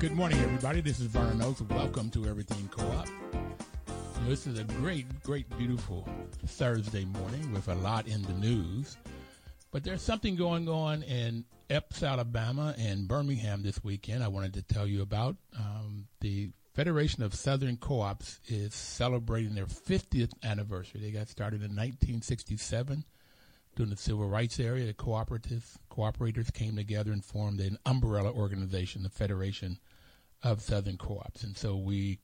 Good morning, everybody. This is Vernon Oakes. Welcome to Everything Co-op. This is a great, great, beautiful Thursday morning with a lot in the news. But there's something going on in Epes, Alabama, and Birmingham this weekend. I wanted to tell you about. Um, the Federation of Southern Co-ops is celebrating their 50th anniversary. They got started in 1967 during the civil rights era. The cooperatives, cooperators came together and formed an umbrella organization, the Federation of Southern Co-ops. And so we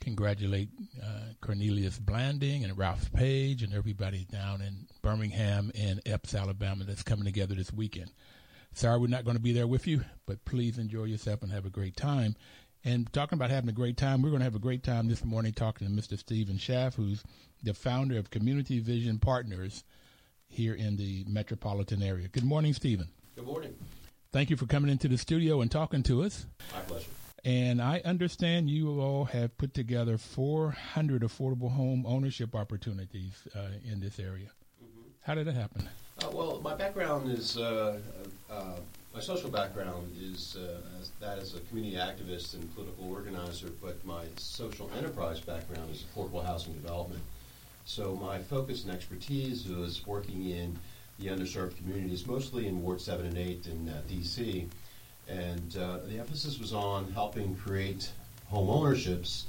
congratulate uh, Cornelius Blanding and Ralph Paige and everybody down in Birmingham and Epes, Alabama that's coming together this weekend. Sorry we're not going to be there with you, but please enjoy yourself and have a great time. And talking about having a great time, we're going to have a great time this morning talking to Mr. Stephen Schaff, who's the founder of Community Vision Partners here in the metropolitan area. Good morning, Stephen. Good morning. Thank you for coming into the studio and talking to us. My pleasure. And I understand you all have put together 400 affordable home ownership opportunities uh, in this area. Mm-hmm. How did it happen? Uh, well, my background is uh, uh my social background is uh, as that as a community activist and political organizer, but my social enterprise background is affordable housing development. So my focus and expertise was working in the underserved communities, mostly in Ward 7 and 8 in uh, D.C. And uh, the emphasis was on helping create home ownerships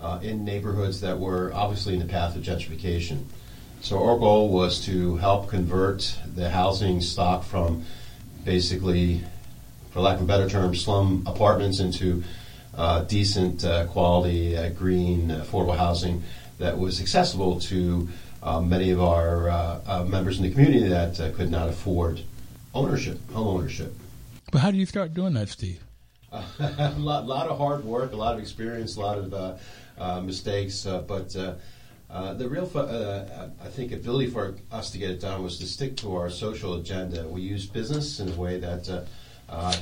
uh, in neighborhoods that were obviously in the path of gentrification. So our goal was to help convert the housing stock from basically, for lack of a better term, slum apartments into uh, decent uh, quality, uh, green, affordable housing that was accessible to uh, many of our members in the community that could not afford ownership, home ownership. But how do you start doing that, Steve? A lot, lot, of hard work, a lot of experience, a lot of uh, uh, mistakes. Uh, but uh, uh, the real, I think, ability for us to get it done was to stick to our social agenda. We used business in a way that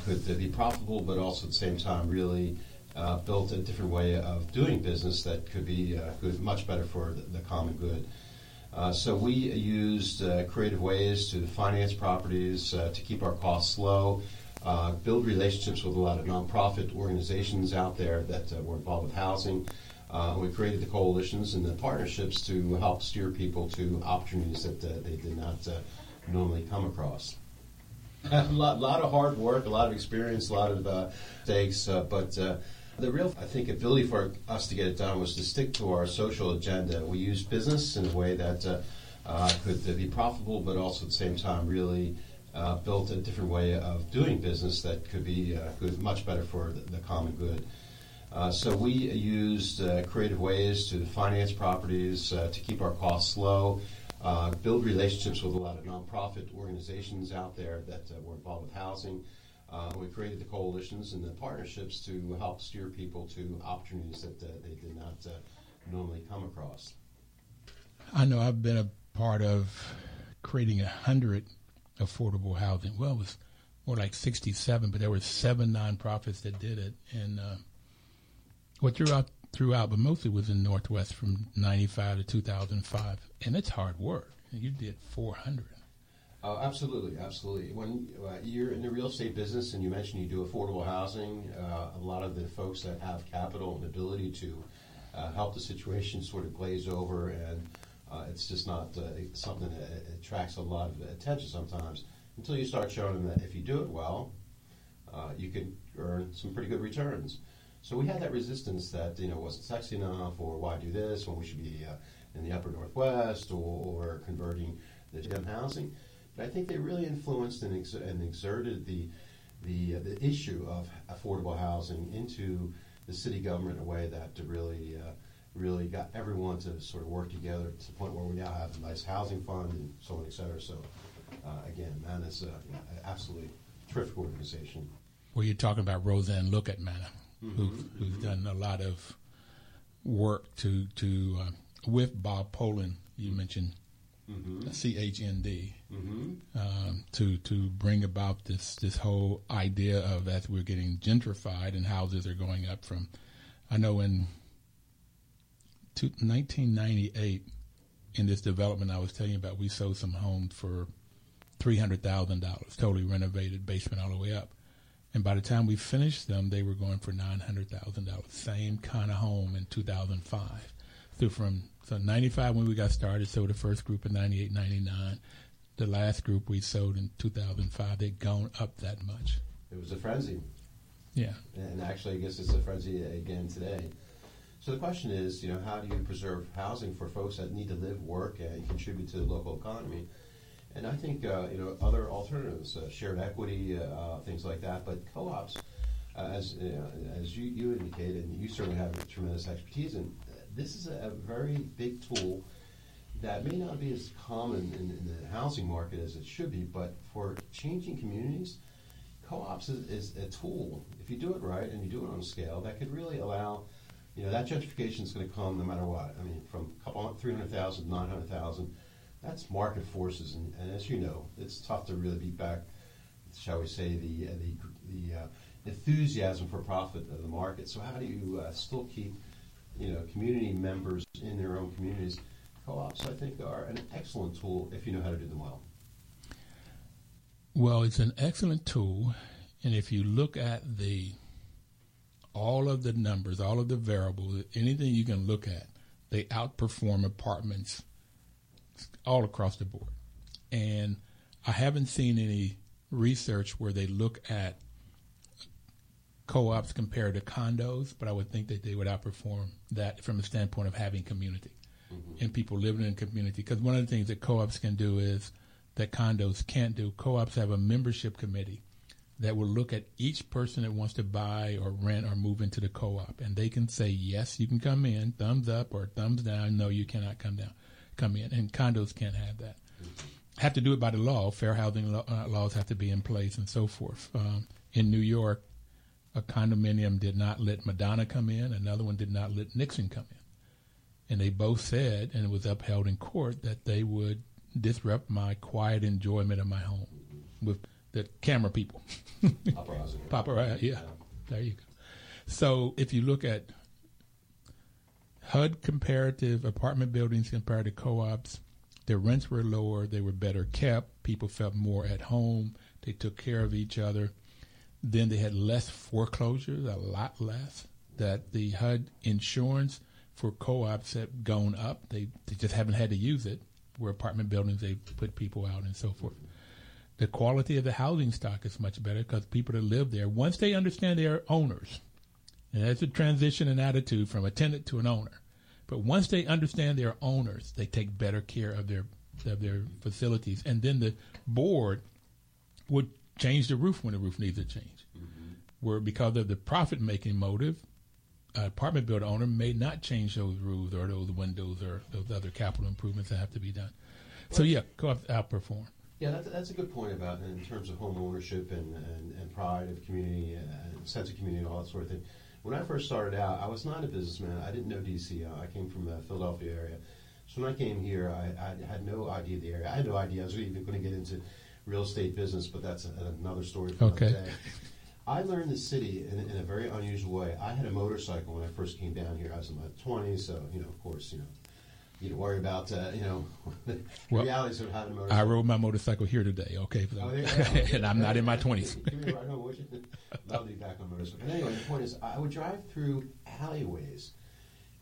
could be profitable, but also at the same time really built a different way of doing business that could be good, much better for the, the common good. So we used creative ways to finance properties to keep our costs low, uh, build relationships with a lot of nonprofit organizations out there that uh, were involved with housing. Uh, we created the coalitions and the partnerships to help steer people to opportunities that uh, they did not uh, normally come across. a lot, lot, of hard work, a lot of experience, a lot of uh, mistakes, but the real, I think, ability for us to get it done was to stick to our social agenda. We used business in a way that could be profitable, but also at the same time really uh, built a different way of doing business that could be uh, good, much better for the, the common good. Uh, so we used uh, creative ways to finance properties, uh, to keep our costs low, uh, build relationships with a lot of nonprofit organizations out there that were involved with housing. we created the coalitions and the partnerships to help steer people to opportunities that they did not normally come across. I know I've been a part of creating a hundred affordable housing. Well, it was more like 67, but there were seven nonprofits that did it, and uh, well, throughout throughout, but mostly was in Northwest from 95 to 2005, and it's hard work. You did 400. Oh, absolutely, absolutely. When uh, you're in the real estate business and you mentioned you do affordable housing, uh, a lot of the folks that have capital and ability to uh, help the situation sort of glaze over and it's just not uh, something that attracts a lot of attention sometimes until you start showing them that if you do it well, uh, you can earn some pretty good returns. So we had that resistance that you know wasn't sexy enough, or why do this when we should be uh, in the upper northwest, or, or converting the gem housing. But I think they really influenced and, ex- and exerted the the, uh, the issue of affordable housing into the city government in a way that really uh, really got everyone to sort of work together to the point where we now have a nice housing fund and so on, et cetera. So, uh, again, Manna is uh, an absolutely terrific organization. Well, you're talking about Roseanne Look at Manna, Mm-hmm. who's, who's done a lot of work to to uh, with Bob Pohlman. You mentioned Mm-hmm. CHND Mm-hmm. um, to to bring about this this whole idea of as we're getting gentrified and houses are going up from. I know in two, 1998, in this development I was telling you about, we sold some homes for three hundred thousand dollars, totally renovated, basement all the way up. And by the time we finished them, they were going for nine hundred thousand dollars. Same kind of home in two thousand five. So from so ninety five when we got started, sold the first group in 98, 99. The last group we sold in two thousand five, they'd gone up that much. It was a frenzy. Yeah. And actually, I guess it's a frenzy again today. So the question is, you know, how do you preserve housing for folks that need to live, work, and contribute to the local economy? And I think, uh, you know, other alternatives, uh, shared equity, uh, things like that. But co-ops, uh, as uh, as you, you indicated, and you certainly have tremendous expertise in, this is a, a very big tool that may not be as common in, in the housing market as it should be, but for changing communities, co-ops is, is a tool. If you do it right and you do it on scale, that could really allow, you know, that gentrification is going to come no matter what. I mean, from a couple, 300,000, 900,000, that's market forces. And, and as you know, it's tough to really beat back, shall we say, the, uh, the, the uh, enthusiasm for profit of the market. So how do you uh, still keep, you know, community members in their own communities? Co-ops, I think, are an excellent tool if you know how to do them well. Well, it's an excellent tool, and if you look at the all of the numbers, all of the variables, anything you can look at, they outperform apartments all across the board. And I haven't seen any research where they look at co-ops compared to condos, but I would think that they would outperform that from the standpoint of having community mm-hmm. and people living in community. Because one of the things that co-ops can do is that condos can't do. Co-ops have a membership committee that will look at each person that wants to buy or rent or move into the co-op, and they can say yes, you can come in, thumbs up or thumbs down. No, you cannot come down, come in. And condos can't have that. Have to do it by the law. Fair housing law, uh, laws have to be in place and so forth. Um, in New York, a condominium did not let Madonna come in. Another one did not let Nixon come in and they both said, and it was upheld in court, that they would disrupt my quiet enjoyment of my home with the camera people. Paparazzi. Paparazzi, yeah. There you go. So if you look at HUD comparative apartment buildings compared to co-ops, their rents were lower, they were better kept, people felt more at home, they took care of each other. Then they had less foreclosures, a lot less. That the HUD insurance for co-ops had gone up. They, they just haven't had to use it. Where apartment buildings, they put people out and so forth. The quality of the housing stock is much better because people that live there, once they understand they are owners, and that's a transition in attitude from a tenant to an owner. But once they understand they're owners, they take better care of their of their facilities, and then the board would change the roof when the roof needs a change. Mm-hmm. Where because of the profit making motive, an apartment building owner may not change those roofs or those windows or those other capital improvements that have to be done. So yeah, co-ops outperform. Yeah, that's, that's a good point about in terms of home ownership and, and, and pride of community and, and sense of community and all that sort of thing. When I first started out, I was not a businessman. I didn't know DC. Uh, I came from the Philadelphia area. So when I came here, I, I had no idea of the area. I had no idea I was even going to get into real estate business, but that's a, another story for Okay. another day. I learned the city in, in a very unusual way. I had a motorcycle when I first came down here. I was in my 20s, so, you know, of course, you know, you don't worry about, uh, you know, the Well, realities of having a I motorcycle. I rode my motorcycle here today. Okay, Oh, there you and I'm not in my twenties. Give me a ride home, would you? Love to be back on motorcycle. But anyway, the point is, I would drive through alleyways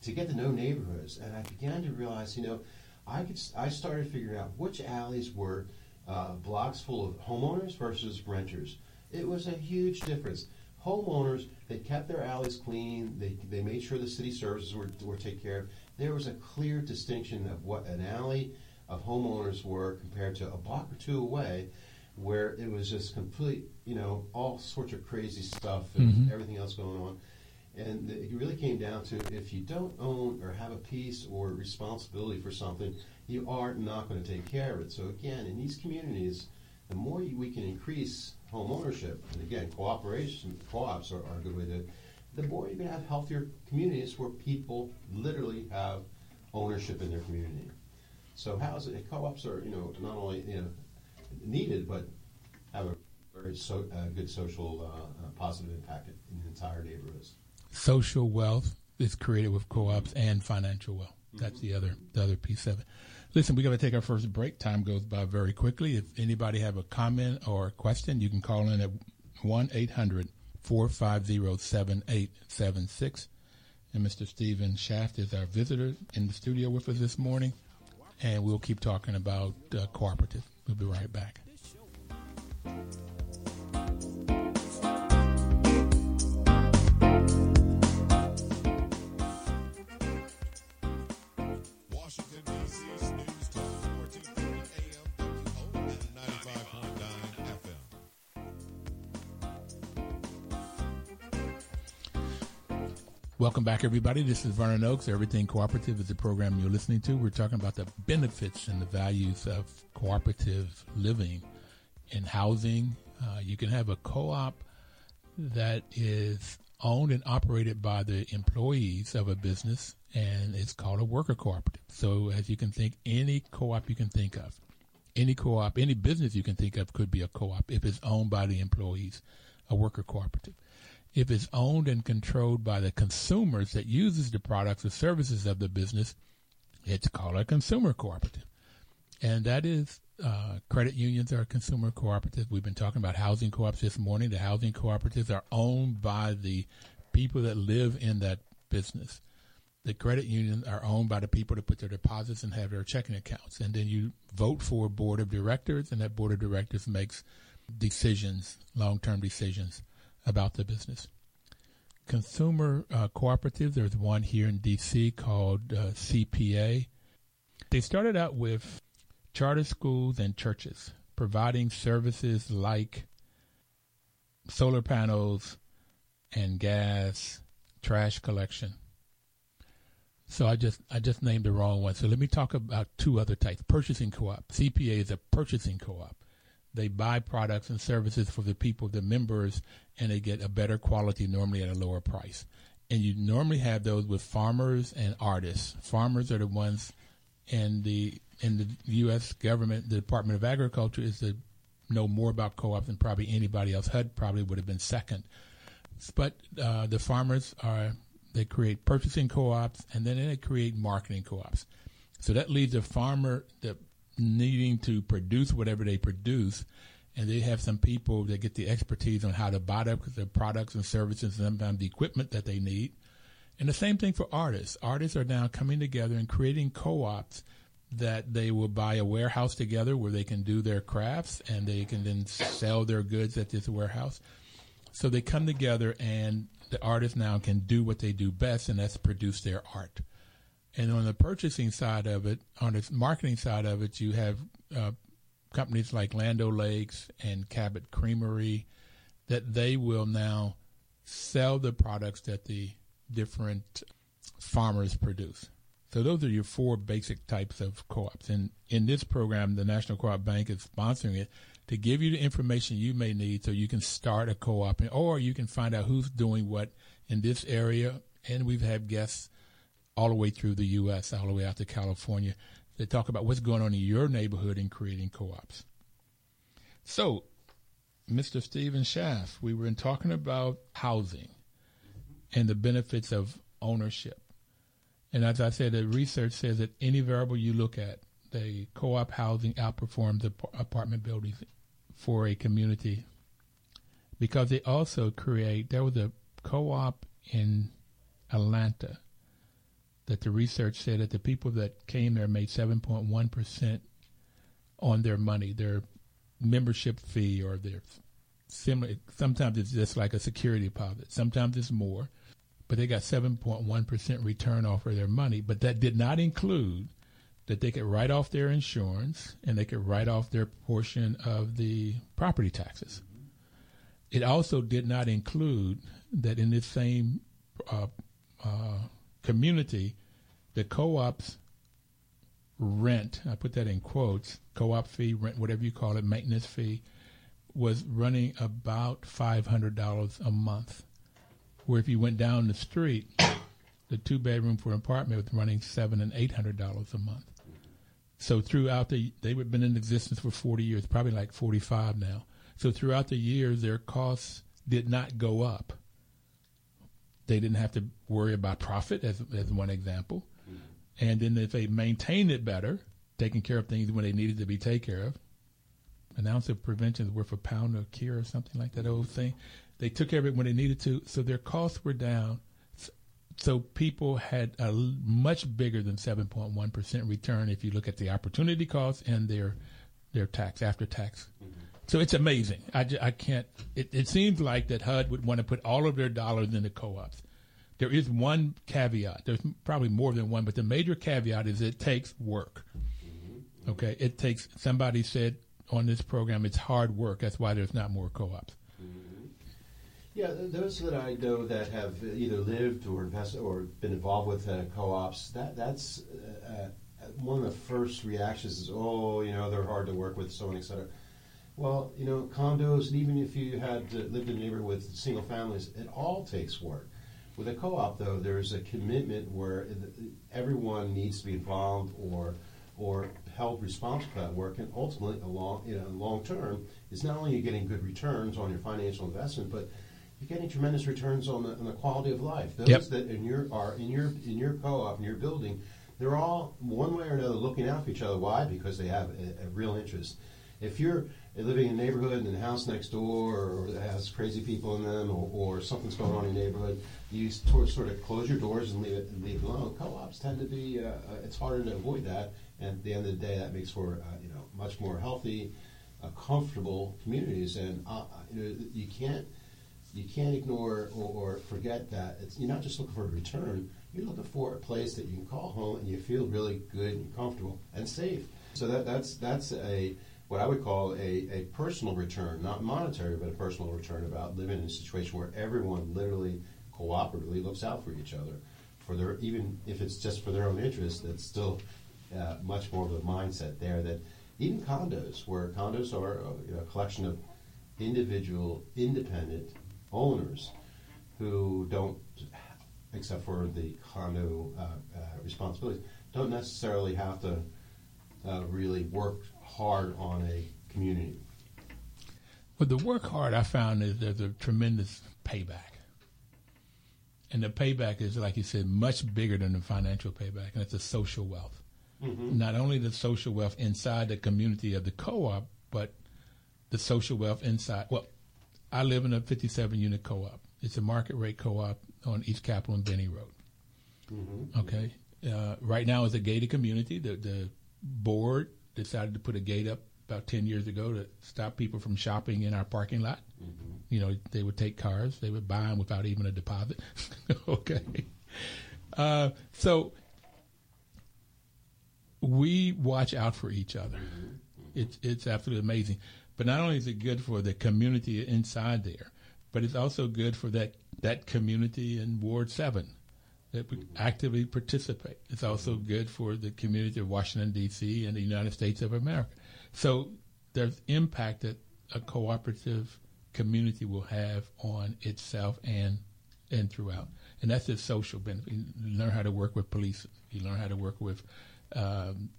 to get to know neighborhoods, and I began to realize, you know, I could. I started figuring out which alleys were uh, blocks full of homeowners versus renters. It was a huge difference. Homeowners, they kept their alleys clean. They, they made sure the city services were, were taken care of. There was a clear distinction of what an alley of homeowners were compared to a block or two away, where it was just complete, you know, all sorts of crazy stuff and Mhm. everything else going on. And it really came down to if you don't own or have a piece or responsibility for something, you are not going to take care of it. So again, in these communities, the more we can increase home ownership, and again, cooperation, co-ops are, are a good way to, the more you're going to have healthier communities where people literally have ownership in their community. So housing co-ops are, you know, not only you know needed, but have a very so, uh, good social uh, uh, positive impact in the entire neighborhoods. Social wealth is created with co-ops and financial wealth. That's mm-hmm. the other the other piece of it. Listen, we got to take our first break. Time goes by very quickly. If anybody have a comment or a question, you can call in at one 450 7876 And Mr. Stephen Schaff is our visitor in the studio with us this morning and we'll keep talking about uh, cooperative. We'll be right back. Welcome back, everybody. This is Vernon Oakes. Everything Cooperative is the program you're listening to. We're talking about the benefits and the values of cooperative living in housing. Uh, you can have a co-op that is owned and operated by the employees of a business, and it's called a worker cooperative. So, as you can think, any co-op you can think of, any co-op, any business you can think of could be a co-op if it's owned by the employees, a worker cooperative if it's owned and controlled by the consumers that uses the products or services of the business, it's called a consumer cooperative. And that is uh, credit unions are consumer cooperatives. We've been talking about housing co-ops this morning. The housing cooperatives are owned by the people that live in that business. The credit unions are owned by the people that put their deposits and have their checking accounts. And then you vote for a board of directors, and that board of directors makes decisions, long-term decisions about the business. Consumer uh, cooperative, there's one here in D.C. called uh, CPA. They started out with charter schools and churches providing services like solar panels and gas, trash collection. So I just I just named the wrong one. So let me talk about two other types. Purchasing co-op. CPA is a purchasing co-op. They buy products and services for the people, the members, and they get a better quality normally at a lower price. And you normally have those with farmers and artists. Farmers are the ones in the in the U.S. government, the Department of Agriculture is to know more about co-ops than probably anybody else. HUD probably would have been second, but uh, the farmers are they create purchasing co-ops and then they create marketing co-ops. So that leaves the farmer the needing to produce whatever they produce, and they have some people that get the expertise on how to buy the, the products and services and sometimes um, the equipment that they need. And the same thing for artists. Artists are now coming together and creating co-ops that they will buy a warehouse together where they can do their crafts and they can then sell their goods at this warehouse. So they come together and the artists now can do what they do best and that's produce their art. And on the purchasing side of it, on the marketing side of it, you have uh, companies like Land Lakes and Cabot Creamery that they will now sell the products that the different farmers produce. So those are your four basic types of co-ops. And in this program, the National Co-op Bank is sponsoring it to give you the information you may need so you can start a co-op or you can find out who's doing what in this area. And we've had guests all the way through the U.S., all the way out to California. They talk about what's going on in your neighborhood and creating co-ops. So, Mr. Stephen Schaff, we were talking about housing and the benefits of ownership. And as I said, the research says that any variable you look at, the co-op housing outperforms the apartment buildings for a community because they also create, there was a co-op in Atlanta that the research said that the people that came there made 7.1% on their money, their membership fee or their similar. Sometimes it's just like a security deposit. Sometimes it's more, but they got 7.1% return off of their money. But that did not include that they could write off their insurance and they could write off their portion of the property taxes. It also did not include that in this same uh, uh, community, the co-ops rent, I put that in quotes, co-op fee, rent, whatever you call it, maintenance fee, was running about $500 a month. Where if you went down the street, the two bedroom for an apartment was running seven and eight hundred dollars a month. So throughout the, they've been in existence for 40 years, probably like 45 now. So throughout the years, their costs did not go up. They didn't have to worry about profit, as, as one example. Mm-hmm. And then if they maintained it better, taking care of things when they needed to be taken care of, an ounce of prevention is worth a pound of cure or something like that old thing. They took care of it when they needed to, so their costs were down. So people had a much bigger than 7.1% return if you look at the opportunity cost and their their tax after tax. Mm-hmm. So it's amazing. I, I can't. It, it seems like that HUD would want to put all of their dollars into co-ops. There is one caveat. There's probably more than one, but the major caveat is it takes work. Mm-hmm. Okay, it takes. Somebody said on this program, it's hard work. That's why there's not more co-ops. Mm-hmm. Yeah, those that I know that have either lived or invested or been involved with uh, co-ops, that that's uh, uh, one of the first reactions is, oh, you know, they're hard to work with, so on, et cetera. Well, you know, condos, and even if you had uh, lived in a neighborhood with single families, it all takes work. With a co-op, though, there's a commitment where everyone needs to be involved or or held responsible for that work, and ultimately, a long, you know, long term, is not only you getting good returns on your financial investment, but you're getting tremendous returns on the, on the quality of life. Those yep. that in your are in your in your co-op in your building, they're all one way or another looking out for each other. Why? Because they have a, a real interest. If you're living in a neighborhood and the house next door or has crazy people in them or, or something's going on in your neighborhood, you sort of close your doors and leave it, leave it alone. Co-ops tend to be, uh, uh, it's harder to avoid that. And at the end of the day, that makes for, uh, you know, much more healthy, uh, comfortable communities. And, uh, you know, you can't, you can't ignore or, or forget that you're not just looking for a return, you're looking for a place that you can call home and you feel really good and comfortable and safe. So that, that's, that's a, what I would call a, a personal return, not monetary, but a personal return about living in a situation where everyone literally cooperatively looks out for each other. For their, even if it's just for their own interest, that's still uh, much more of a mindset there. That even condos, where condos are a, a collection of individual, independent owners who don't, except for the condo uh, uh, responsibilities, don't necessarily have to uh, really work hard on a community? Well, the work hard I found is there's a tremendous payback. And the payback is, like you said, much bigger than the financial payback, and it's a social wealth. Mm-hmm. Not only the social wealth inside the community of the co op, but the social wealth inside. Well, I live in a 57 unit co op. It's a market rate co op on East Capitol and Benning Road. Mm-hmm. Okay. Uh, right now, it's a gated community. The, the board decided to put a gate up about 10 years ago to stop people from shopping in our parking lot. Mm-hmm. You know, they would take cars, they would buy them without even a deposit. okay. Uh, so we watch out for each other. Mm-hmm. It's, it's absolutely amazing. But not only is it good for the community inside there, but it's also good for that, that community in Ward 7 that actively participate. It's also good for the community of Washington, D.C. and the United States of America. So there's impact that a cooperative community will have on itself and and throughout. And that's the social benefit. You learn how to work with police. You learn how to work with um,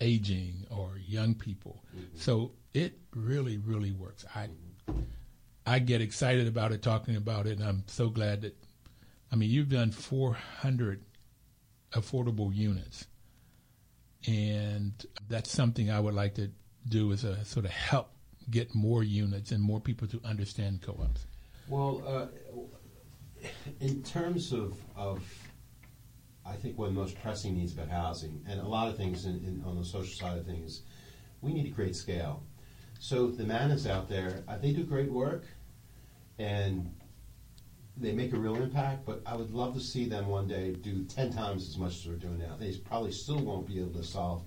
aging or young people. Mm-hmm. So it really, really works. I I get excited about it, talking about it, and I'm so glad that I mean, you've done 400 affordable units, and that's something I would like to do as a sort of help get more units and more people to understand co-ops. Well, uh, in terms of, of, I think one of the most pressing needs about housing, and a lot of things in, in, on the social side of things, we need to create scale. So the Mannas out there, uh, they do great work, and they make a real impact, but I would love to see them one day do 10 times as much as they're doing now. They probably still won't be able to solve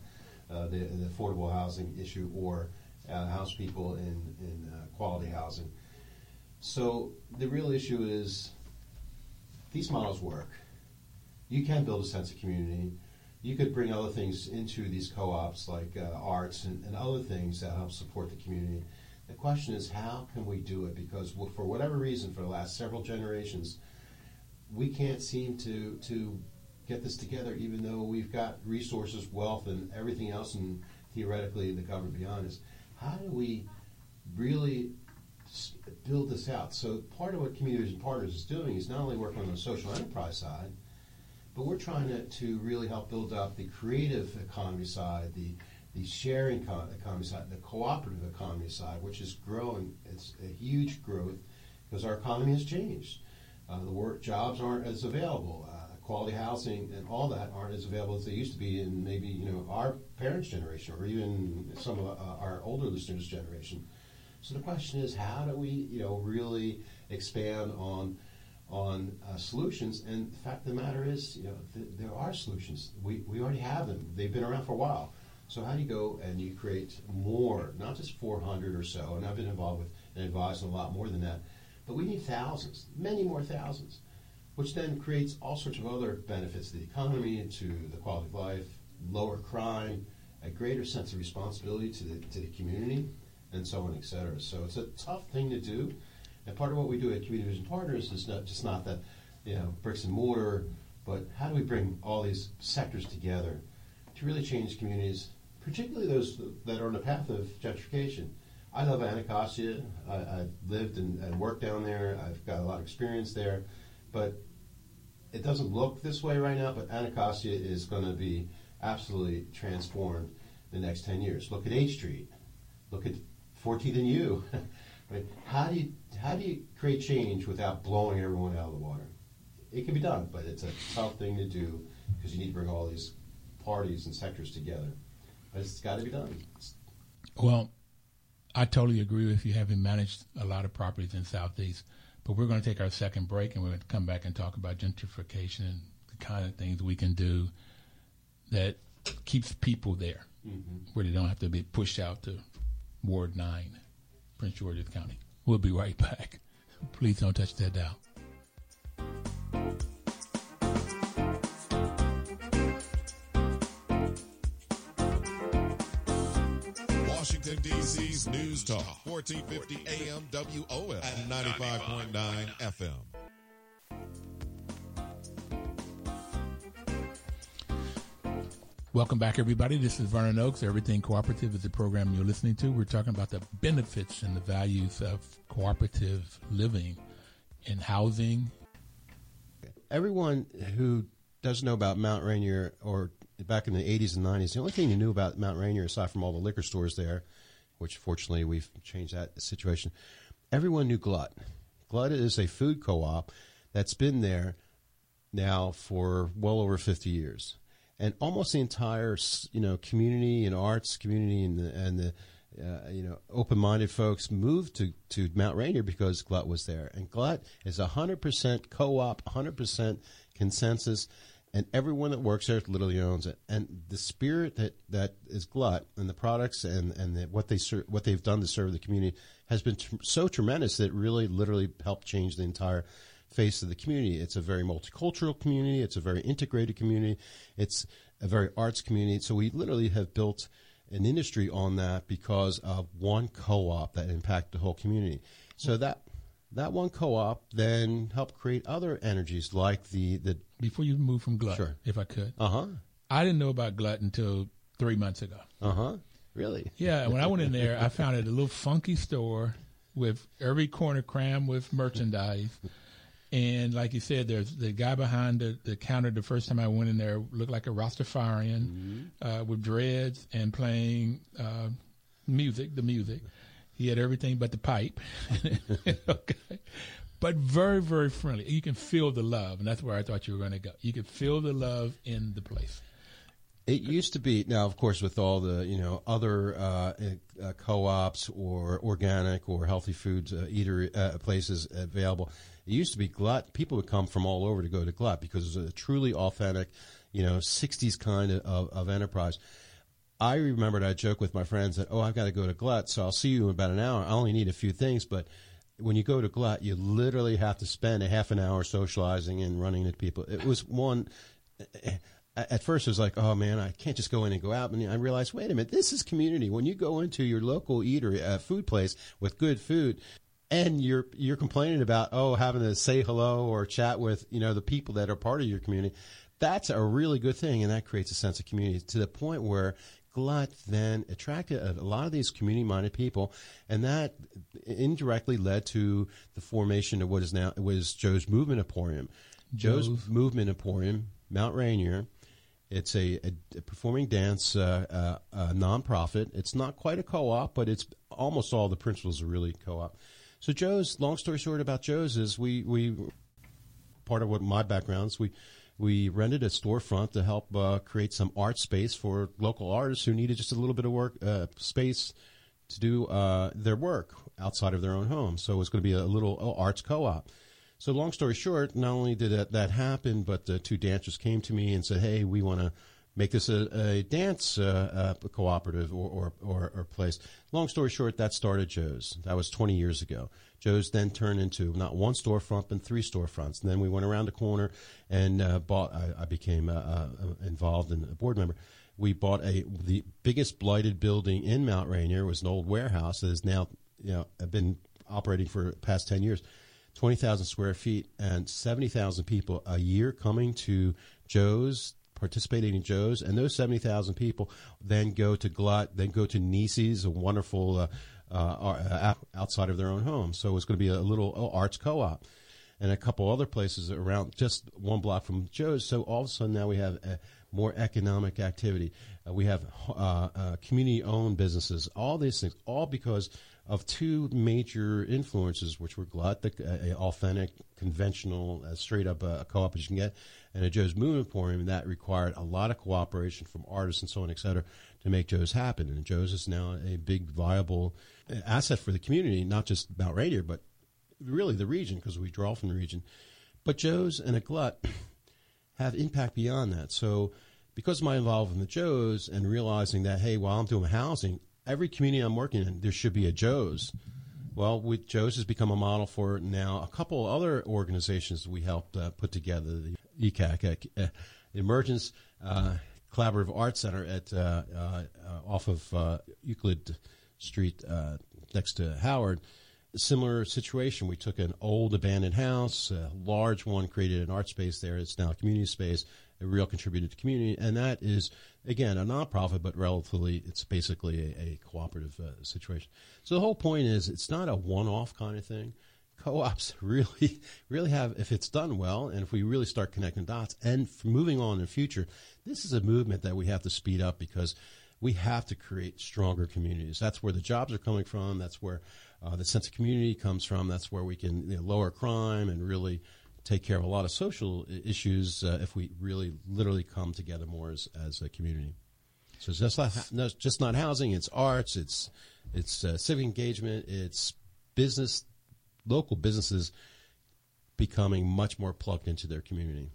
uh, the, the, affordable housing issue or uh, house people in, in uh, quality housing. So the real issue is these models work. You can build a sense of community. You could bring other things into these co-ops like uh, arts and, and other things that help support the community. The question is, how can we do it? Because for whatever reason, for the last several generations, we can't seem to to get this together, even though we've got resources, wealth, and everything else, and theoretically the government beyond us. How do we really build this out? So part of what Communities and Partners is doing is not only working on the social enterprise side, but we're trying to, to really help build up the creative economy side, the the sharing economy side, the cooperative economy side, which is growing. It's a huge growth because our economy has changed. Uh, the work jobs aren't as available. Uh, quality housing and all that aren't as available as they used to be in maybe you know our parents' generation or even some of uh, our older listeners' generation. So the question is, how do we you know really expand on on uh, solutions? And the fact of the matter is, you know, th- there are solutions. We we already have them. They've been around for a while. So how do you go and you create more, not just 400 or so, and I've been involved with and advised a lot more than that, but we need thousands, many more thousands, which then creates all sorts of other benefits to the economy, to the quality of life, lower crime, a greater sense of responsibility to the, to the community, and so on, et cetera. So it's a tough thing to do. And part of what we do at Community Vision Partners is not just not that, you know, bricks and mortar, but how do we bring all these sectors together to really change communities, particularly those that are on the path of gentrification. I love Anacostia. I, have lived and, worked down there. I've got a lot of experience there, but it doesn't look this way right now. But Anacostia is going to be absolutely transformed in the next ten years. Look at H Street. Look at 14th and U. right? How do you how do you create change without blowing everyone out of the water? It can be done, but it's a tough thing to do because you need to bring all these parties and sectors together. It's got to be done. Well, I totally agree with you, having managed a lot of properties in Southeast. But we're going to take our second break and we're going to come back and talk about gentrification and the kind of things we can do that keeps people there, mm-hmm. where they don't have to be pushed out to Ward 9, Prince George's County. We'll be right back. Please don't touch that dial. D.C.'s News Talk, 1450 AM WOL and 95.9 FM. Welcome back, everybody. This is Vernon Oakes. Everything Cooperative is the program you're listening to. We're talking about the benefits and the values of cooperative living in housing. Everyone who doesn't know about Mount Rainier or back in the 80s and 90s, the only thing you knew about Mount Rainier, aside from all the liquor stores there, which fortunately we've changed that situation, everyone knew Glut. Glut is a food co op that's been there now for well over 50 years. And almost the entire, you know, community and arts community and the, and the uh, you know, open-minded folks moved to, to Mount Rainier because Glut was there. And Glut is 100% co-op, 100% consensus and everyone that works there literally owns it. And the spirit that, that is Glut and the products and and the, what they ser- what they've done to serve the community has been tr- so tremendous that it really literally helped change the entire face of the community. It's a very multicultural community. It's a very integrated community. It's a very arts community. So we literally have built an industry on that because of one co-op that impacted the whole community. So that that one co-op then helped create other energies like the the. Before you move from Glut, sure. if I could. Uh huh. I didn't know about Glut until three months ago. Uh huh. Really? Yeah. When I went in there, I found it a little funky store with every corner crammed with merchandise. And like you said, there's the guy behind the, the counter. The first time I went in there, looked like a Rastafarian mm-hmm. uh, with dreads and playing uh, music, the music. He had everything but the pipe. okay. But very, very friendly. You can feel the love, and that's where I thought you were going to go. You could feel the love in the place. It used to be now, of course, with all the you know other uh, uh, co-ops or organic or healthy foods uh, eater uh, places available. It used to be Glut. People would come from all over to go to Glut because it was a truly authentic, you know, '60s kind of, of, of enterprise. I remembered I joke with my friends that, oh, I've got to go to Glut, so I'll see you in about an hour. I only need a few things, but when you go to Glut, you literally have to spend a half an hour socializing and running into people. It was one. At first, it was like, oh man, I can't just go in and go out. And I realized, wait a minute, this is community. When you go into your local eatery, uh, food place with good food, and you're you're complaining about oh having to say hello or chat with you know the people that are part of your community, that's a really good thing, and that creates a sense of community to the point where Glut then attracted a, lot of these community-minded people, and that indirectly led to the formation of what is now was Joe's Movement Emporium. Joe's, Movement Emporium, Mount Rainier. It's a, a, a performing dance uh, uh, nonprofit. It's not quite a co-op, but it's almost all the principles are really co-op. So Joe's, long story short about Joe's is we we part of what my background is we we rented a storefront to help uh, create some art space for local artists who needed just a little bit of work uh, space to do uh, their work outside of their own home. So it was going to be a little arts co-op. So long story short, not only did that, that happen, but the two dancers came to me and said, "Hey, we want to." Make this a, a dance uh, uh, cooperative or, or, or, or, place. Long story short, that started Joe's. That was 20 years ago. Joe's then turned into not one storefront, but three storefronts. And then we went around the corner and uh, bought. I, I became uh, uh, involved in a board member. We bought a the biggest blighted building in Mount Rainier. Was an old warehouse that has now you know been operating for past 10 years. 20,000 square feet and 70,000 people a year coming to Joe's participating in Joe's, and those 70,000 people then go to Glut, then go to Nisi's, a wonderful uh, uh, uh outside of their own home. So it's going to be a little oh, arts co-op and a couple other places around just one block from Joe's. So all of a sudden now we have more economic activity. Uh, we have uh, uh, community-owned businesses. All these things, all because of two major influences, which were Glut, the uh, authentic, conventional, uh, straight up uh, co-op as you can get, and a Joe's Movement Emporium, that required a lot of cooperation from artists and so on, et cetera, to make Joe's happen. And Joe's is now a big, viable asset for the community, not just about Rainier, but really the region, because we draw from the region. But Joe's and a Glut have impact beyond that. So, because of my involvement with Joe's and realizing that, hey, while I'm doing housing, every community I'm working in, there should be a Joe's. Well, with Joe's has become a model for now a couple other organizations we helped uh, put together. The ECAC, uh, Emergence uh, Collaborative Arts Center at uh, uh, off of Euclid Street next to Howard. Similar situation. We took an old abandoned house, a large one, created an art space there. It's now a community space, a real contributor to community, and that is again a nonprofit, but relatively, it's basically a, a cooperative uh, situation. So the whole point is, it's not a one-off kind of thing. Co-ops really really have if it's done well and if we really start connecting dots and moving on in the future this is a movement that we have to speed up because we have to create stronger communities. That's where the jobs are coming from. That's where uh, the sense of community comes from. That's where we can you know, lower crime and really take care of a lot of social issues uh, if we really literally come together more as, as a community so it's just not, just not housing it's arts it's it's uh, civic engagement it's business local businesses becoming much more plugged into their community.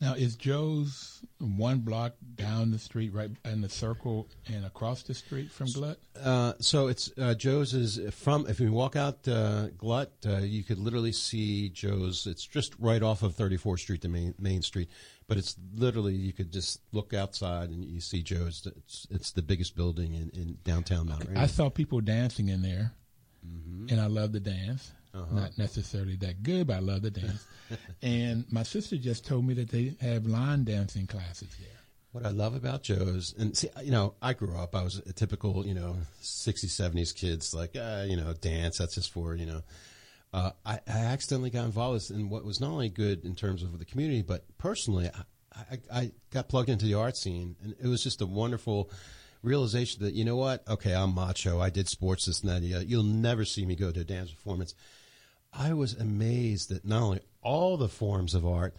Now, is Joe's one block down the street, right in the circle, and across the street from Glut? Uh, so it's uh, Joe's is from. If you walk out uh, Glut, uh, you could literally see Joe's. It's just right off of 34th Street, the main main street. But it's literally you could just look outside and you see Joe's. It's it's the biggest building in, in downtown Mount Rainier. I saw people dancing in there, mm-hmm. and I love the dance. Uh-huh. Not necessarily that good, but I love the dance. and my sister just told me that they have line dancing classes there. What I love about Joe's, and see, you know, I grew up, I was a typical, you know, 60s, 70s kids, like, uh, you know, dance, that's just for, you know. Uh, I, I, accidentally got involved in what was not only good in terms of the community, but personally, I, I, I got plugged into the art scene, and it was just a wonderful realization that, you know what, okay, I'm macho, I did sports, this and that, you'll never see me go to a dance performance I was amazed that not only all the forms of art,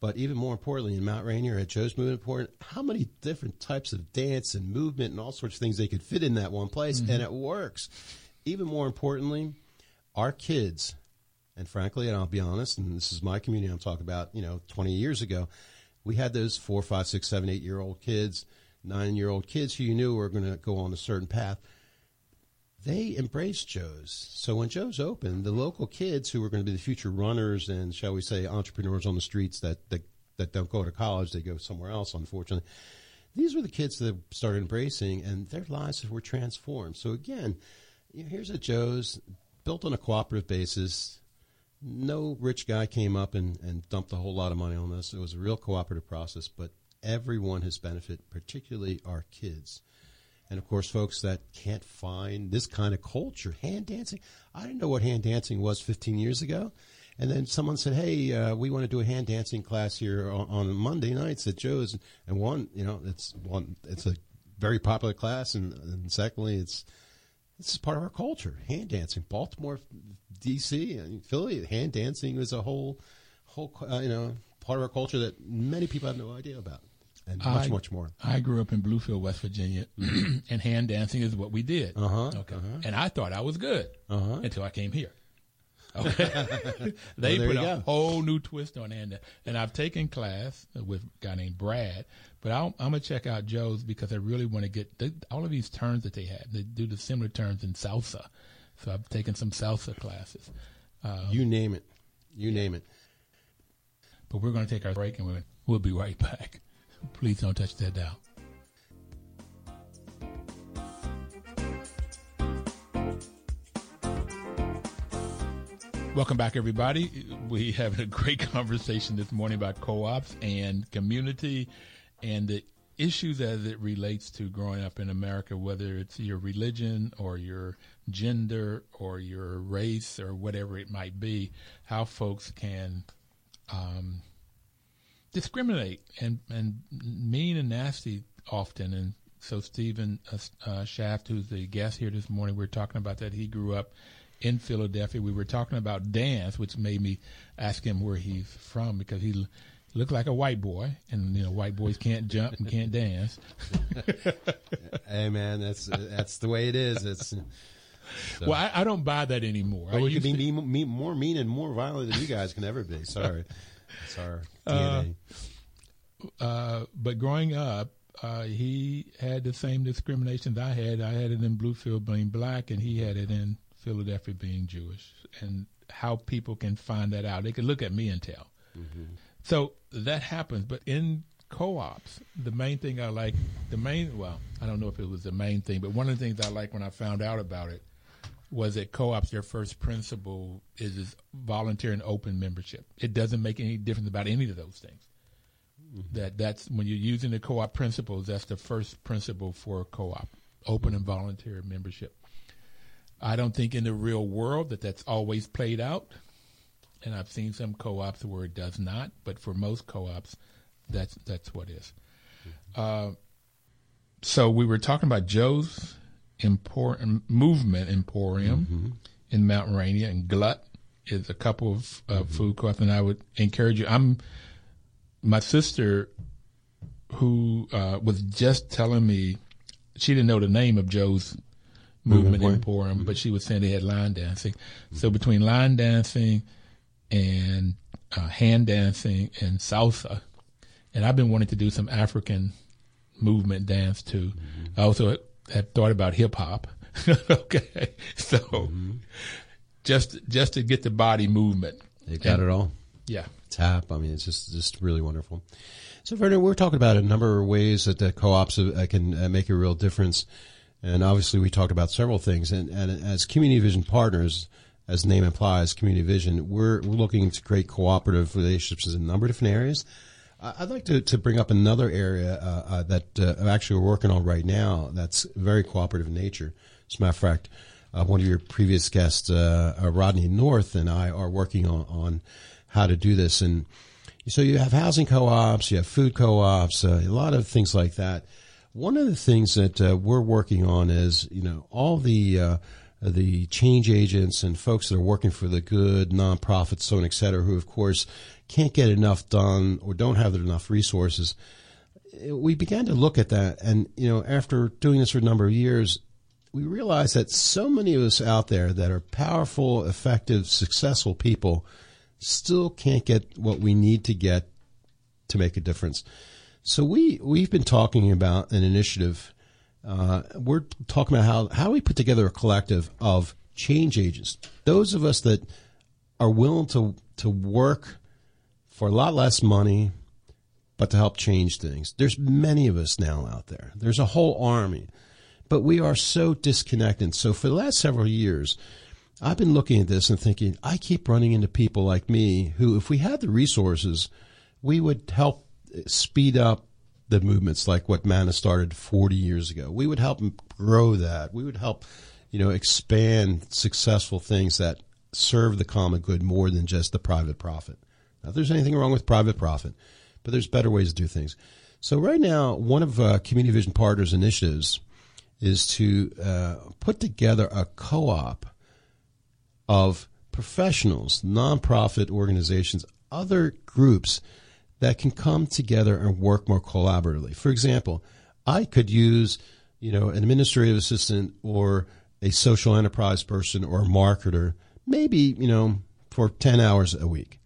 but even more importantly, in Mount Rainier at Joe's Movement how many different types of dance and movement and all sorts of things they could fit in that one place, mm-hmm. and it works. Even more importantly, our kids, and frankly, and I'll be honest, and this is my community I'm talking about, you know, 20 years ago, we had those four, five, six, seven, eight year old kids, nine year old kids who you knew were going to go on a certain path they embraced Joe's. So when Joe's opened, the local kids who were going to be the future runners and, shall we say, entrepreneurs on the streets that, that, that don't go to college, they go somewhere else, unfortunately. These were the kids that started embracing, and their lives were transformed. So again, you know, here's a Joe's built on a cooperative basis. No rich guy came up and, and dumped a whole lot of money on this. It was a real cooperative process, but everyone has benefited, particularly our kids. And of course, folks that can't find this kind of culture, hand dancing. I didn't know what hand dancing was 15 years ago. And then someone said, "Hey, uh, we want to do a hand dancing class here on, on Monday nights at Joe's." And one, you know, it's one, it's a very popular class, and, and secondly, it's this is part of our culture. Hand dancing, Baltimore, D.C., and Philly. Hand dancing is a whole, whole, uh, you know, part of our culture that many people have no idea about and much, I, much more. I grew up in Bluefield, West Virginia, and hand dancing is what we did. Uh-huh, Okay. uh-huh. And I thought I was good Uh-huh. until I came here. Okay. they there put a go. whole new twist on hand. And I've taken class with a guy named Brad, but I'll, I'm going to check out Joe's because I really want to get the, all of these turns that they have. They do the similar turns in salsa. So I've taken some salsa classes. Uh, You name it. You name it. but we're going to take our break and we'll, we'll be right back. Please don't touch that dial. Welcome back, everybody. We having a great conversation this morning about co-ops and community and the issues as it relates to growing up in America, whether it's your religion or your gender or your race or whatever it might be, how folks can um, discriminate and and mean and nasty often. And so Stephen uh, uh, Schaff, who's the guest here this morning, we are talking about that. He grew up in Philadelphia. We were talking about dance, which made me ask him where he's from because he looked like a white boy, and you know white boys can't jump and can't dance. Hey man, that's that's the way it is. It's so. Well, I, I don't buy that anymore. I But we could be to- mean, more mean and more violent than you guys can ever be. Sorry, it's our DNA. uh, but growing up, uh, he had the same discriminations I had. I had it in Bluefield being black, and he had it in Philadelphia being Jewish. And how people can find that out, they can look at me and tell. So that happens. But in co-ops, the main thing I like, the main, well, I don't know if it was the main thing, but one of the things I like when I found out about it was that co-ops, their first principle is, is volunteer and open membership. It doesn't make any difference about any of those things. That that's when you're using the co-op principles that's the first principle for a co-op open and volunteer membership. I don't think in the real world that that's always played out and i've seen some co-ops where it does not but for most co-ops that's that's what is. Uh, so we were talking about joe's Empor- movement emporium in mount rainier and glut is a couple of uh, food co-ops and i would encourage you i'm my sister, who uh, was just telling me, she didn't know the name of Joe's movement Emporium. emporium, but she was saying they had line dancing. So between line dancing and uh, hand dancing and salsa, and I've been wanting to do some African movement dance too. I also have thought about hip hop. okay, so just just to get the body movement. Got it all. Yeah. Tap. I mean, it's just just really wonderful. So, Vernon, we're talking about a number of ways that the co-ops uh, can uh, make a real difference, and obviously, we talked about several things. And, and as community vision partners, as the name implies, community vision, we're we're looking to create cooperative relationships in a number of different areas. I'd like to, to bring up another area uh, uh, that uh, actually working on right now that's very cooperative in nature. As a matter of fact, uh, one of your previous guests, uh, uh, Rodney North, and I are working on, on how to do this. And so you have housing co-ops, you have food co-ops, uh, a lot of things like that. One of the things that we're working on is, you know, all the the change agents and folks that are working for the good nonprofits, so on, et cetera, who of course can't get enough done or don't have enough resources. We began to look at that, and you know, after doing this for a number of years, we realized that so many of us out there that are powerful, effective, successful people still can't get what we need to get to make a difference. So we we've been talking about an initiative Uh, we're talking about how how we put together a collective of change agents, those of us that are willing to to work for a lot less money, but to help change things. There's many of us now out there. There's a whole army, but we are so disconnected. So for the last several years, I've been looking at this and thinking, I keep running into people like me who, if we had the resources, we would help speed up the movements like what Manna started 40 years ago. We would help grow that. We would help, you know, expand successful things that serve the common good more than just the private profit. Not there's anything wrong with private profit, but there's better ways to do things. So right now, one of uh, Community Vision Partners' initiatives is to uh, put together a co-op of professionals, nonprofit organizations, other groups that can come together and work more collaboratively. For example, I could use, you know, an administrative assistant or a social enterprise person or a marketer, maybe, you know, for 10 hours a week.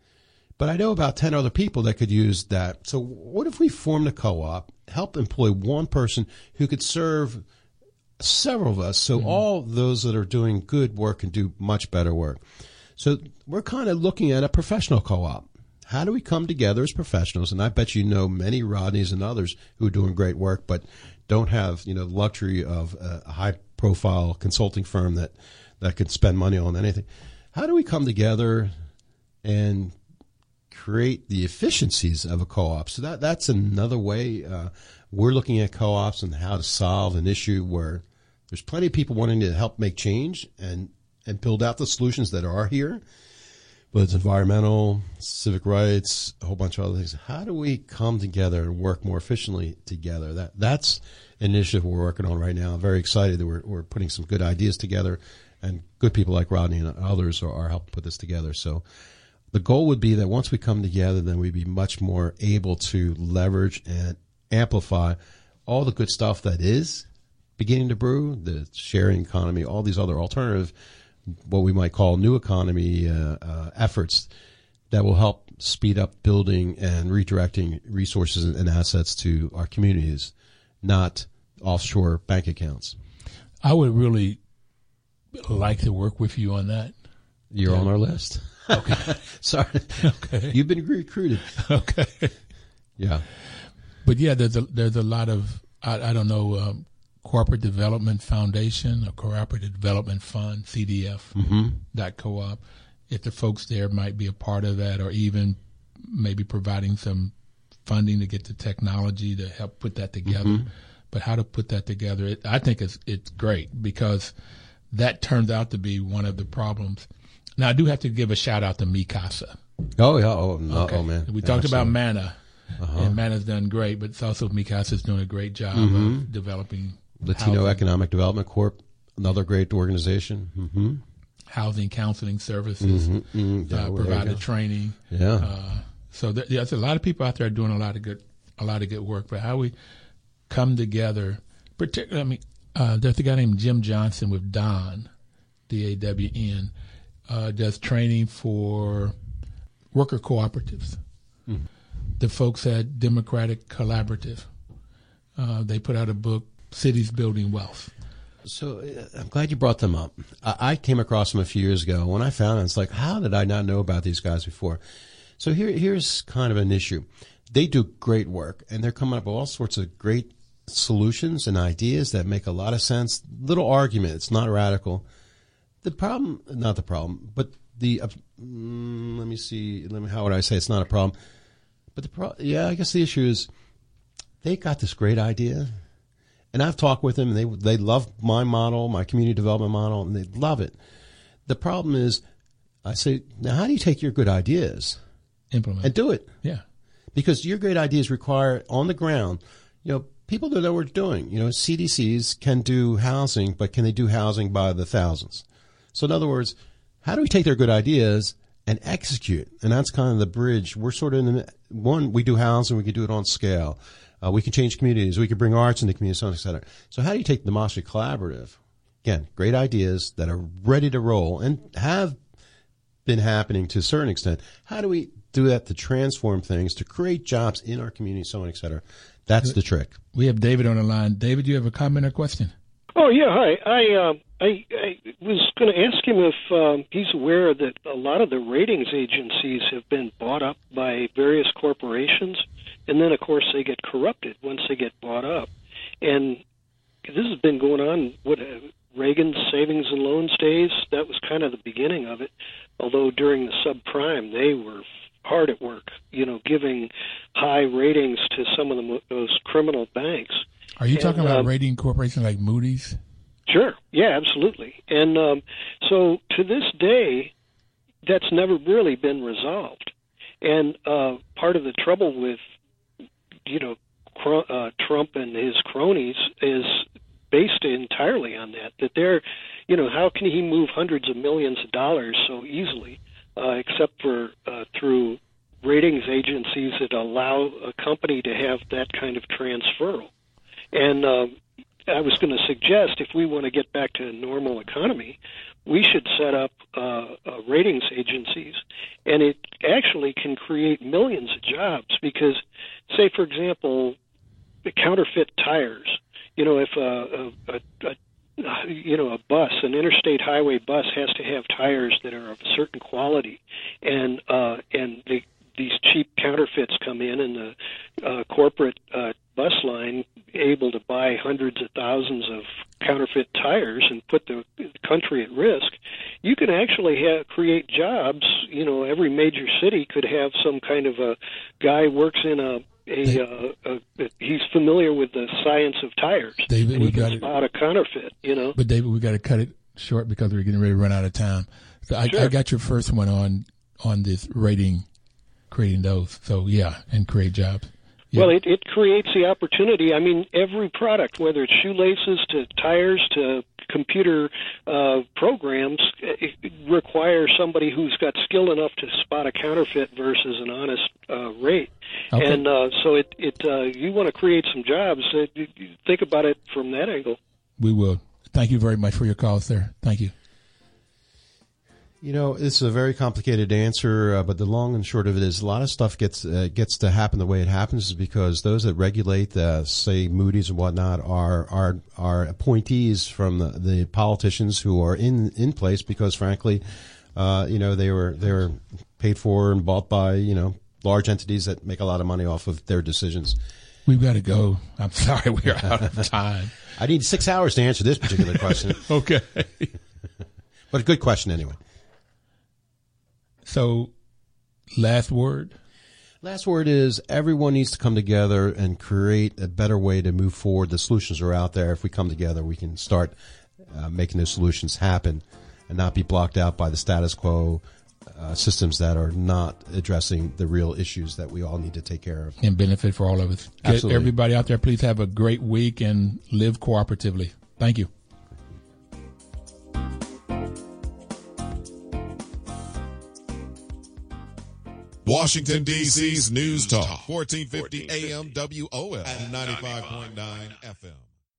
But I know about 10 other people that could use that. So what if we formed a co-op, help employ one person who could serve several of us. So mm-hmm. all those that are doing good work can do much better work. So we're kind of looking at a professional co-op. How do we come together as professionals? And I bet you know many Rodneys and others who are doing great work, but don't have you know the luxury of a high-profile consulting firm that that could spend money on anything. How do we come together and create the efficiencies of a co-op? So that that's another way. Uh, we're looking at co-ops and how to solve an issue where there's plenty of people wanting to help make change and and build out the solutions that are here. But it's environmental, civic rights, a whole bunch of other things. How do we come together and work more efficiently together? That that's an initiative we're working on right now. I'm very excited that we're we're putting some good ideas together, and good people like Rodney and others are, are helping put this together. So the goal would be that once we come together, then we'd be much more able to leverage and amplify all the good stuff that is beginning to brew, the sharing economy, all these other alternative, what we might call new economy uh, uh, efforts that will help speed up building and redirecting resources and assets to our communities, not offshore bank accounts. I would really like to work with you on that. You're yeah. on our list. Okay. Sorry. Okay. You've been recruited. Okay. Yeah. But yeah, there's a there's a lot of I, I don't know um, corporate development foundation or cooperative development fund CDF mm-hmm. dot co-op. If the folks there might be a part of that, or even maybe providing some funding to get the technology to help put that together. Mm-hmm. But how to put that together, it, I think it's it's great because that turned out to be one of the problems. Now I do have to give a shout out to Mi Casa. Oh yeah, oh, no, okay. oh man. We talked about Manna uh-huh. And Manna's done great, but it's also Mi Casa's doing a great job mm-hmm. of developing Latino housing. Economic Development Corp, another great organization. Mm-hmm. Housing counseling services, mm-hmm. mm-hmm. uh, provided training. Yeah. Uh, so th- there's a lot of people out there doing a lot of good, a lot of good work. But how we come together, particularly, I mean, uh, there's a guy named Jim Johnson with Dawn, D A W N, uh, does training for worker cooperatives. Mm-hmm the folks at Democracy Collaborative. Uh, they put out a book, Cities Building Wealth. So uh, I'm glad you brought them up. I, I, came across them a few years ago. When I found them, it's like, how did I not know about these guys before? So here, here's kind of an issue. They do great work, and they're coming up with all sorts of great solutions and ideas that make a lot of sense. Little argument. It's not radical. The problem, not the problem, but the, uh, mm, let me see, let me, how would I say it's not a problem? But the pro- yeah, I guess the issue is they got this great idea, and I've talked with them, and they they love my model, my community development model, and they love it. The problem is, I say, now how do you take your good ideas, implement, and do it? Yeah, because your great ideas require on the ground, you know, people don't know what they're doing. You know, CDCs can do housing, but can they do housing by the thousands? So in other words, how do we take their good ideas and execute. And that's kind of the bridge. We're sort of in the, one, we do housing, we can do it on scale. Uh, we can change communities. We can bring arts into communities, et cetera. So how do you take the Democracy Collaborative? Again, great ideas that are ready to roll and have been happening to a certain extent. How do we do that to transform things, to create jobs in our community, so on, et cetera. That's the trick. We have David on the line. David, you have a comment or question? Oh yeah, hi. I uh, I, I was going to ask him if um, he's aware that a lot of the ratings agencies have been bought up by various corporations, and then of course they get corrupted once they get bought up. And this has been going on. What uh, Reagan's savings and loans days? That was kind of the beginning of it. Although during the subprime, they were hard at work, you know, giving high ratings to some of the most criminal banks. Are you And, talking about um, rating corporations like Moody's? Sure. Yeah, absolutely. And um, so to this day, that's never really been resolved. And uh, part of the trouble with, you know, Cro- uh, Trump and his cronies is based entirely on that. That they're, you know, how can he move hundreds of millions of dollars so easily, uh, except for uh, through ratings agencies that allow a company to have that kind of transferal. And um, I was going to suggest if we want to get back to a normal economy, we should set up uh, uh, ratings agencies, and it actually can create millions of jobs. Because, say, for example, the counterfeit tires. You know, if a, a, a you know a bus, an interstate highway bus, has to have tires that are of a certain quality, and uh, and the these cheap counterfeits come in, and the uh, corporate uh, bus line able to buy hundreds of thousands of counterfeit tires and put the country at risk. You can actually have, create jobs. You know, every major city could have some kind of a guy works in a a, uh, a he's familiar with the science of tires. David, we got it. spot a counterfeit. You know. But David, we got to cut it short because we're getting ready to run out of time. So I, I got your first one on on this rating, creating those. So yeah, and create jobs. Yeah. Well, it, it creates the opportunity. I mean, every product, whether it's shoelaces to tires to computer uh, programs, requires somebody who's got skill enough to spot a counterfeit versus an honest uh, rate. Okay. And uh, so, it, it uh, you want to create some jobs. Uh, you, you think about it from that angle. we will. Thank you very much for your call, sir. Thank you. You know, it's a very complicated answer, uh, but the long and short of it is a lot of stuff gets uh, gets to happen the way it happens is because those that regulate, uh, say Moody's and whatnot, are are are appointees from the, the politicians who are in in place because, frankly, uh, you know they were they were paid for and bought by you know large entities that make a lot of money off of their decisions. We've got to go. I'm sorry, we're out of time. I need six hours to answer this particular question, Okay. but a good question anyway. So, last word. Last word is everyone needs to come together and create a better way to move forward. The solutions are out there. If we come together, we can start uh, making those solutions happen and not be blocked out by the status quo uh, systems that are not addressing the real issues that we all need to take care of. and benefit for all of us. Get Absolutely. Everybody out there, please have a great week and live cooperatively. Thank you. Washington, D.C.'s News Talk, 1450 AM WOL and 95.9 FM.